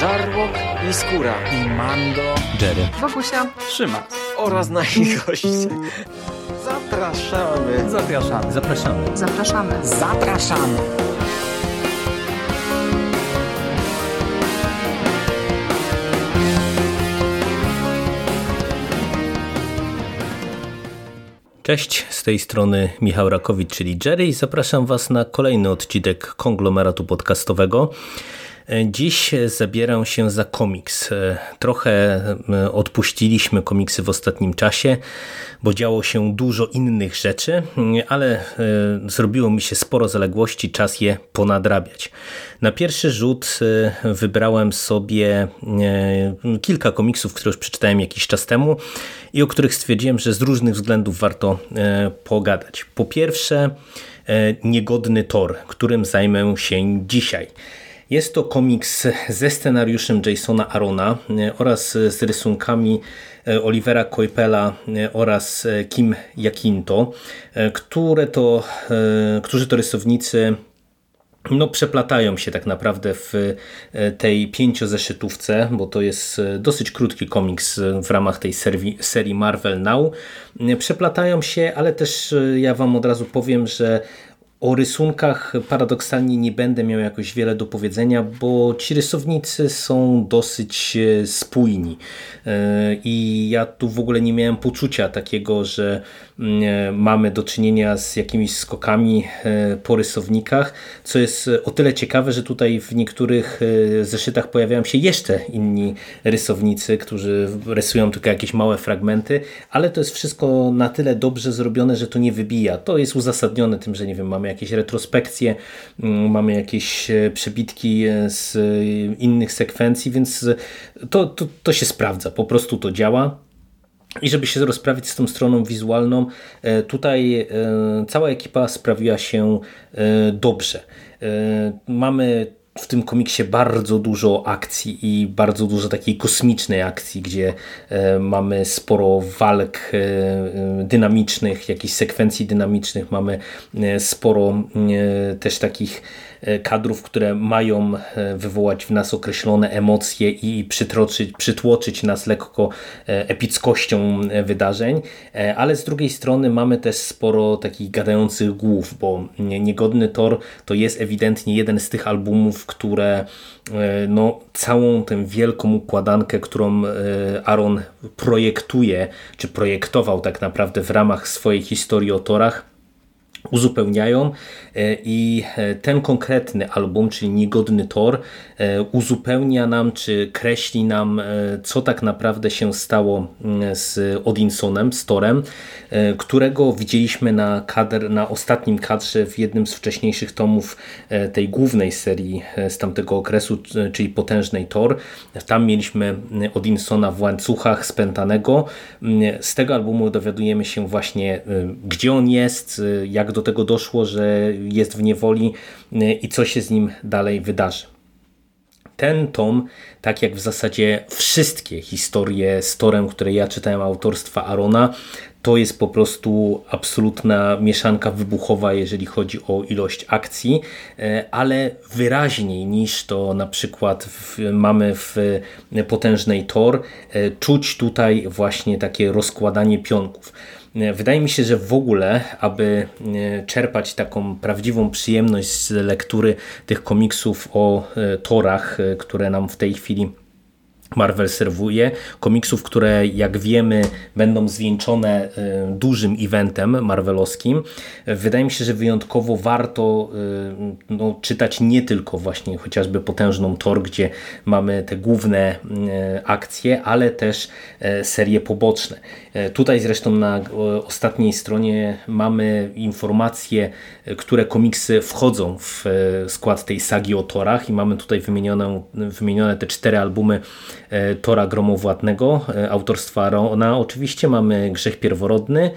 Żarłok i Skóra i Mando, Jerry, Wokusia, Trzyma oraz nasi goście. Zapraszamy. Zapraszamy. Zapraszamy. zapraszamy. Zapraszamy. Cześć, z tej strony Michał Rakowicz, czyli Jerry i zapraszam Was na kolejny odcinek konglomeratu podcastowego. Dziś zabieram się za komiks. Trochę odpuściliśmy komiksy w ostatnim czasie, bo działo się dużo innych rzeczy, ale zrobiło mi się sporo zaległości, czas je ponadrabiać. Na pierwszy rzut wybrałem sobie kilka komiksów, które już przeczytałem jakiś czas temu i o których stwierdziłem, że z różnych względów warto pogadać. Po pierwsze, Niegodny Tor, którym zajmę się dzisiaj. Jest to komiks ze scenariuszem Jasona Arona oraz z rysunkami Olivera Coipela oraz Kim Jakinto, które to, którzy to rysownicy no, przeplatają się tak naprawdę w tej pięciozeszytówce, bo to jest dosyć krótki komiks w ramach tej serii, serii Marvel Now. Przeplatają się, ale też ja Wam od razu powiem, że o rysunkach paradoksalnie nie będę miał jakoś wiele do powiedzenia, bo ci rysownicy są dosyć spójni i ja tu w ogóle nie miałem poczucia takiego, że mamy do czynienia z jakimiś skokami po rysownikach, co jest o tyle ciekawe, że tutaj w niektórych zeszytach pojawiają się jeszcze inni rysownicy, którzy rysują tylko jakieś małe fragmenty, ale to jest wszystko na tyle dobrze zrobione, że to nie wybija. To jest uzasadnione tym, że nie wiem, mamy jakieś retrospekcje, mamy jakieś przebitki z innych sekwencji, więc to, to, to się sprawdza, po prostu to działa. I żeby się rozprawić z tą stroną wizualną, tutaj cała ekipa sprawiła się dobrze. Mamy w tym komiksie bardzo dużo akcji i bardzo dużo takiej kosmicznej akcji, gdzie mamy sporo walk dynamicznych, jakichś sekwencji dynamicznych, mamy sporo też takich kadrów, które mają wywołać w nas określone emocje i przytroczyć, przytłoczyć nas lekko epickością wydarzeń, ale z drugiej strony mamy też sporo takich gadających głów, bo Niegodny Tor to jest ewidentnie jeden z tych albumów, które no, całą tę wielką układankę, którą Aaron projektuje, czy projektował tak naprawdę w ramach swojej historii o torach, uzupełniają i ten konkretny album, czyli Niegodny Tor uzupełnia nam, czy kreśli nam, co tak naprawdę się stało z Odinsonem, z Torem, którego widzieliśmy na, kadr, na ostatnim kadrze w jednym z wcześniejszych tomów tej głównej serii z tamtego okresu, czyli Potężnej Tor. Tam mieliśmy Odinsona w łańcuchach spętanego. Z tego albumu dowiadujemy się właśnie, gdzie on jest, jak do tego doszło, że jest w niewoli i co się z nim dalej wydarzy. Ten tom, tak jak w zasadzie wszystkie historie z Torem, które ja czytałem autorstwa Arona, to jest po prostu absolutna mieszanka wybuchowa, jeżeli chodzi o ilość akcji, ale wyraźniej niż to na przykład w, mamy w potężnej Tor, czuć tutaj właśnie takie rozkładanie pionków. Wydaje mi się, że w ogóle, aby czerpać taką prawdziwą przyjemność z lektury tych komiksów o torach, które nam w tej chwili Marvel serwuje, komiksów, które jak wiemy będą zwieńczone dużym eventem marvelowskim. Wydaje mi się, że wyjątkowo warto no, czytać nie tylko właśnie chociażby potężną Thor, gdzie mamy te główne akcje, ale też serie poboczne. Tutaj zresztą na ostatniej stronie mamy informacje, które komiksy wchodzą w skład tej sagi o Torach i mamy tutaj wymienione, wymienione te cztery albumy Tora Gromowładnego autorstwa Rona. Oczywiście mamy Grzech Pierworodny,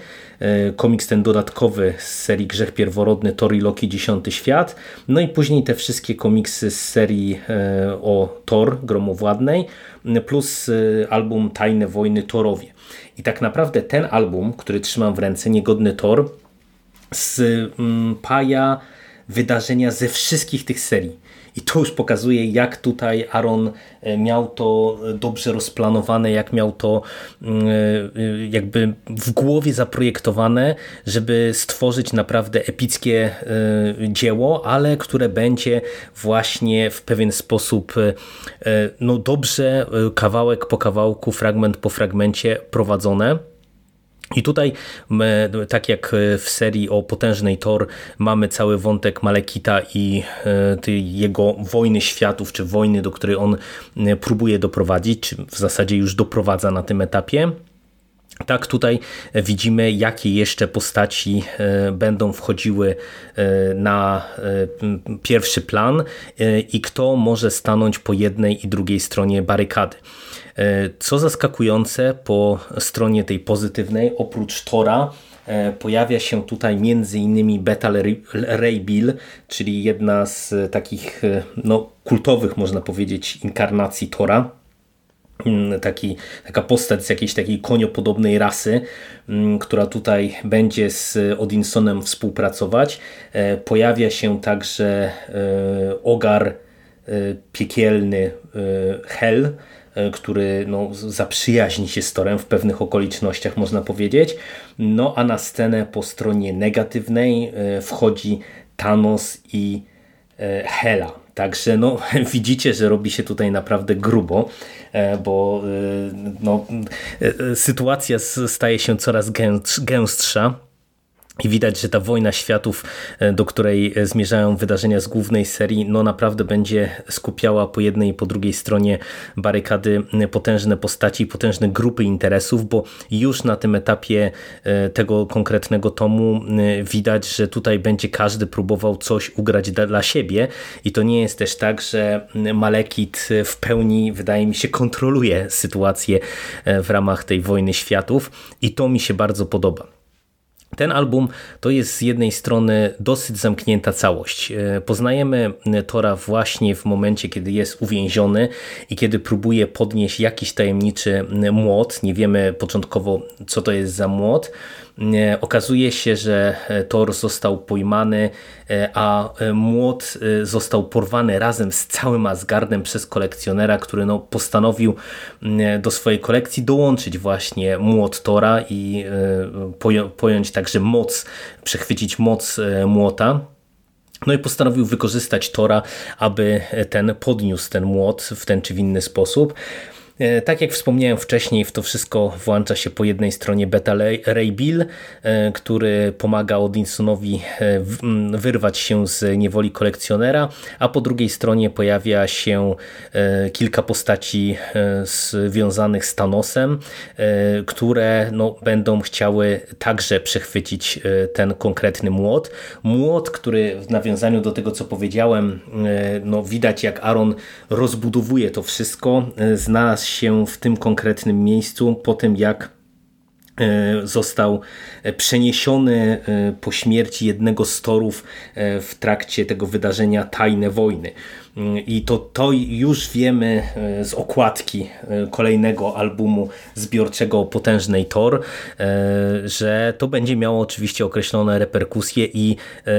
komiks ten dodatkowy z serii Grzech Pierworodny, Tor i Loki, Dziesiąty Świat, no i później te wszystkie komiksy z serii o Thor Gromowładnej, plus album Tajne Wojny Torowie. I tak naprawdę ten album, który trzymam w ręce, Niegodny Tor, spaja wydarzenia ze wszystkich tych serii i to już pokazuje, jak tutaj Aaron miał to dobrze rozplanowane, jak miał to mm, jakby w głowie zaprojektowane, żeby stworzyć naprawdę epickie dzieło, ale które będzie właśnie w pewien sposób no dobrze kawałek po kawałku, fragment po fragmencie prowadzone. I tutaj, tak jak w serii o potężnej Thor, mamy cały wątek Malekita i e, jego wojny światów, czy wojny, do której on e, próbuje doprowadzić, czy w zasadzie już doprowadza na tym etapie. Tak, tutaj widzimy, jakie jeszcze postaci e, będą wchodziły na pierwszy plan i kto może stanąć po jednej i drugiej stronie barykady. E, co zaskakujące po stronie tej pozytywnej, oprócz Tora e, pojawia się tutaj między innymi Beta Ray Bill, czyli jedna z takich e, no, kultowych, można powiedzieć, inkarnacji Tora. Taki, taka postać z jakiejś takiej koniopodobnej rasy, mm, która tutaj będzie z Odinsonem współpracować. Pojawia się także ogar piekielny Hel, E, który no, zaprzyjaźni się z Torem w pewnych okolicznościach, można powiedzieć. No a na scenę po stronie negatywnej e, wchodzi Thanos i e, Hela. Także no, widzicie, że robi się tutaj naprawdę grubo, bo no, sytuacja staje się coraz gęstsza. I widać, że ta wojna światów, e, do której e, zmierzają wydarzenia z głównej serii, no naprawdę będzie skupiała po jednej i po drugiej stronie barykady potężne postaci, potężne grupy interesów, bo już na tym etapie e, tego konkretnego tomu widać, że tutaj będzie każdy próbował coś ugrać dla siebie i to nie jest też tak, że Malekit w pełni, wydaje mi się, kontroluje sytuację w ramach tej wojny światów i to mi się bardzo podoba. Ten album to jest z jednej strony dosyć zamknięta całość. E, poznajemy Tora właśnie w momencie, kiedy jest uwięziony i kiedy próbuje podnieść jakiś tajemniczy młot. Nie wiemy początkowo, co to jest za młot. Okazuje się, że e, Thor został pojmany, e, a e, młot został porwany razem z całym Asgardem przez kolekcjonera, który no, postanowił do swojej kolekcji dołączyć właśnie młot Tora i pojąć także moc, przechwycić moc młota. No i postanowił wykorzystać Tora, aby ten podniósł ten młot w ten czy w inny sposób. E, tak jak wspomniałem wcześniej, w to wszystko włącza się po jednej stronie Beta Ray Bill, e, który pomaga Odinsonowi e, wyrwać się z niewoli kolekcjonera, a po drugiej stronie pojawia się kilka postaci związanych z Thanosem, które no, będą chciały także przechwycić ten konkretny młot. Młot, który w nawiązaniu do tego, co powiedziałem, no, widać jak Aaron rozbudowuje to wszystko, znalazł się w tym konkretnym miejscu po tym, jak został przeniesiony e, po śmierci jednego z torów e, w trakcie tego wydarzenia Tajne Wojny. I to, to już wiemy z okładki kolejnego albumu zbiorczego Potężnej Tor, że to będzie miało oczywiście określone reperkusje i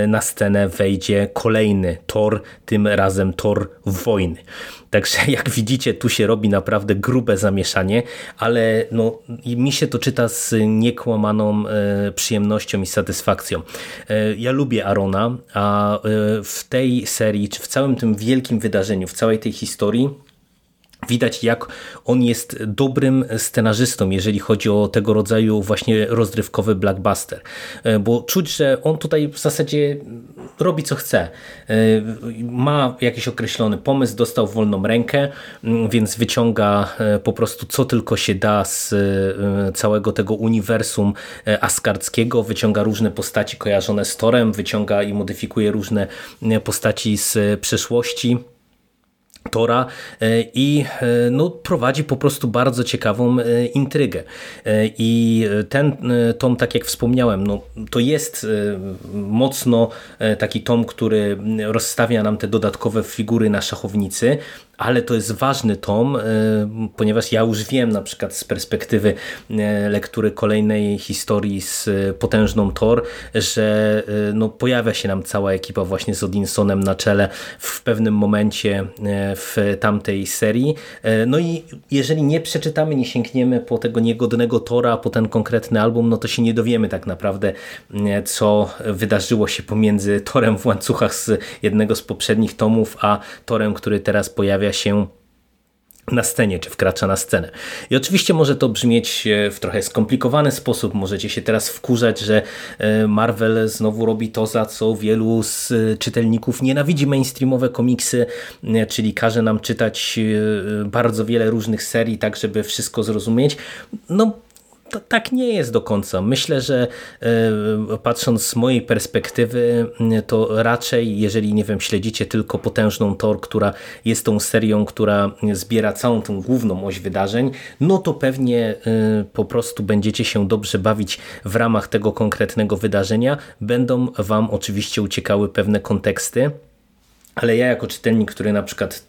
na scenę wejdzie kolejny Tor, tym razem Tor Wojny. Także jak widzicie, tu się robi naprawdę grube zamieszanie, ale no, mi się to czyta z niekłamaną e, przyjemnością i satysfakcją. E, ja lubię Arona, a e, w tej serii, czy w całym tym wielkim wydarzeniu, w całej tej historii, Widać, jak on jest dobrym scenarzystą, jeżeli chodzi o tego rodzaju właśnie rozrywkowy blockbuster. E, bo czuć, że on tutaj w zasadzie robi co chce. E, ma jakiś określony pomysł, dostał wolną rękę, więc wyciąga e, po prostu co tylko się da z całego tego uniwersum askardzkiego, wyciąga różne postaci kojarzone z Torem, wyciąga i modyfikuje różne postaci z przeszłości Tora e, i e, no, prowadzi po prostu bardzo ciekawą e, intrygę. I ten tom, tak jak wspomniałem, no, to jest mocno taki tom, który rozstawia nam te dodatkowe figury na szachownicy, ale to jest ważny tom, ponieważ ja już wiem na przykład z perspektywy lektury kolejnej historii z potężną Thor, że no, pojawia się nam cała ekipa właśnie z Odinsonem na czele w pewnym momencie w tamtej serii. No i jeżeli nie przeczytamy, nie sięgniemy po tego niegodnego Tora, po ten konkretny album, no to się nie dowiemy tak naprawdę, co wydarzyło się pomiędzy Torem w łańcuchach z jednego z poprzednich tomów, a Torem, który teraz pojawia się na scenie, czy wkracza na scenę. I oczywiście może to brzmieć e, w trochę skomplikowany sposób, możecie się teraz wkurzać, że e, Marvel znowu robi to, za co wielu z e, czytelników nienawidzi mainstreamowe komiksy, czyli każe nam czytać bardzo wiele różnych serii, tak żeby wszystko zrozumieć. No to tak nie jest do końca. Myślę, że e, patrząc z mojej perspektywy, to raczej, jeżeli nie wiem, śledzicie tylko potężną Tor, która jest tą serią, która zbiera całą tą główną oś wydarzeń, no to pewnie e, po prostu będziecie się dobrze bawić w ramach tego konkretnego wydarzenia. Będą Wam oczywiście uciekały pewne konteksty. Ale ja jako czytelnik, który na przykład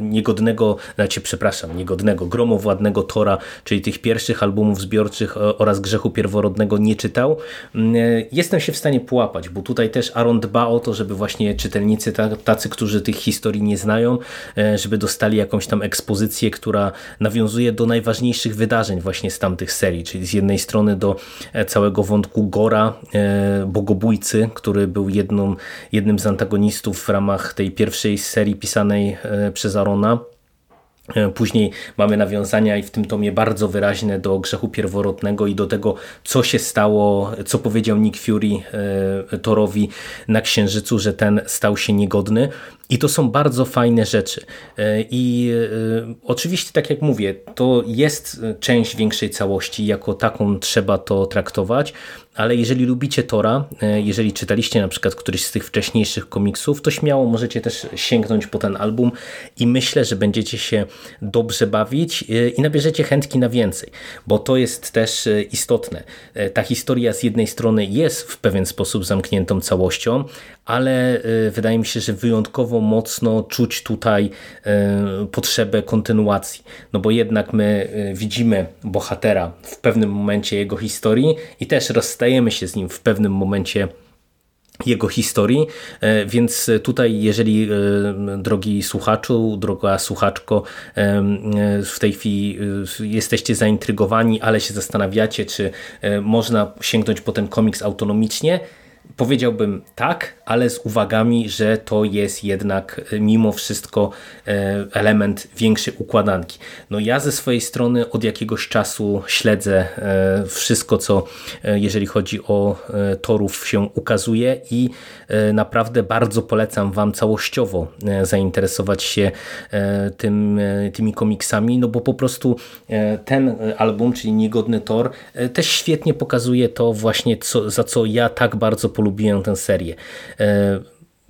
niegodnego, znaczy przepraszam, niegodnego, gromowładnego Tora, czyli tych pierwszych albumów zbiorczych oraz Grzechu Pierworodnego nie czytał, jestem się w stanie połapać, bo tutaj też Aaron dba o to, żeby właśnie czytelnicy tacy, którzy tych historii nie znają, e, żeby dostali jakąś tam ekspozycję, która nawiązuje do najważniejszych wydarzeń właśnie z tamtych serii, czyli z jednej strony do e, całego wątku Gora, e, bogobójcy, który był jedną, jednym z antagonistów w ramach tej pierwszej serii pisanej przez Arona. E, później mamy nawiązania i w tym tomie bardzo wyraźne do grzechu pierworodnego i do tego, co się stało, co powiedział Nick Fury e, Torowi na Księżycu, że ten stał się niegodny. I to są bardzo fajne rzeczy. E, I oczywiście, tak jak mówię, to jest część większej całości, jako taką trzeba to traktować, ale jeżeli lubicie Tora, e, jeżeli czytaliście na przykład któryś z tych wcześniejszych komiksów, to śmiało możecie też sięgnąć po ten album i myślę, że będziecie się dobrze bawić e, i nabierzecie chętki na więcej, bo to jest też e, istotne. Ta historia z jednej strony jest w pewien sposób zamkniętą całością, ale wydaje mi się, że wyjątkowo mocno czuć tutaj potrzebę kontynuacji, no bo jednak my widzimy bohatera w pewnym momencie jego historii i też rozstajemy stajemy się z nim w pewnym momencie jego historii, e, więc tutaj jeżeli e, drogi słuchaczu, droga słuchaczko e, w tej chwili jesteście zaintrygowani, ale się zastanawiacie, czy można sięgnąć po ten komiks autonomicznie, Powiedziałbym tak, ale z uwagami, że to jest jednak e, mimo wszystko e, element większej układanki. No ja ze swojej strony od jakiegoś czasu śledzę e, wszystko, co jeżeli chodzi o torów się ukazuje i naprawdę bardzo polecam Wam całościowo zainteresować się tym, tymi komiksami, no bo po prostu ten album, czyli Niegodny Tor, też świetnie pokazuje to właśnie, co, za co ja tak bardzo polubiłem tę serię. E,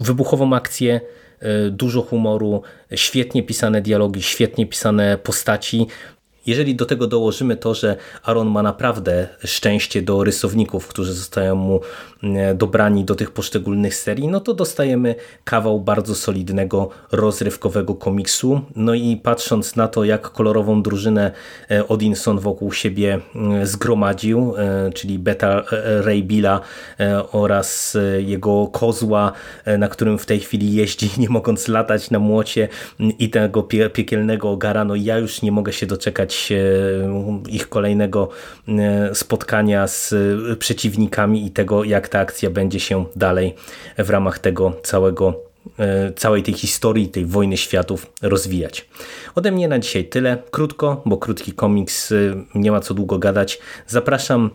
wybuchową akcję, e, dużo humoru, świetnie pisane dialogi, świetnie pisane postaci. Jeżeli do tego dołożymy to, że Aaron ma naprawdę szczęście do rysowników, którzy zostają mu E, dobrani do tych poszczególnych serii, no to dostajemy kawał bardzo solidnego, rozrywkowego komiksu. No i patrząc na to, jak kolorową drużynę e, Odinson wokół siebie e, zgromadził, czyli Beta Ray Billa oraz jego kozła, na którym w tej chwili jeździ, nie mogąc latać na młocie i tego piekielnego ogara, no ja już nie mogę się doczekać ich kolejnego spotkania z przeciwnikami i tego, jak ta akcja będzie się dalej w ramach tego całego e, całej tej historii, tej wojny światów rozwijać. Ode mnie na dzisiaj tyle. Krótko, bo krótki komiks, e, nie ma co długo gadać. Zapraszam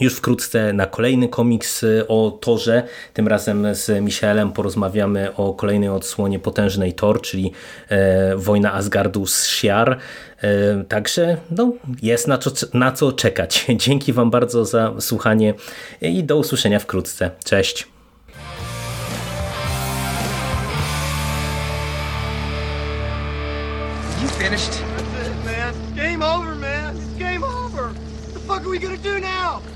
już wkrótce na kolejny komiks e, o Torze. Tym razem z Michaelem porozmawiamy o kolejnej odsłonie potężnej Tor, czyli e, Wojna Asgardu z Shiar. E, także no, jest na co, na co czekać. Dzięki Wam bardzo za słuchanie i do usłyszenia wkrótce. Cześć. You finished? That's it, man. Game over, man. It's game over. What the fuck are we gonna do now?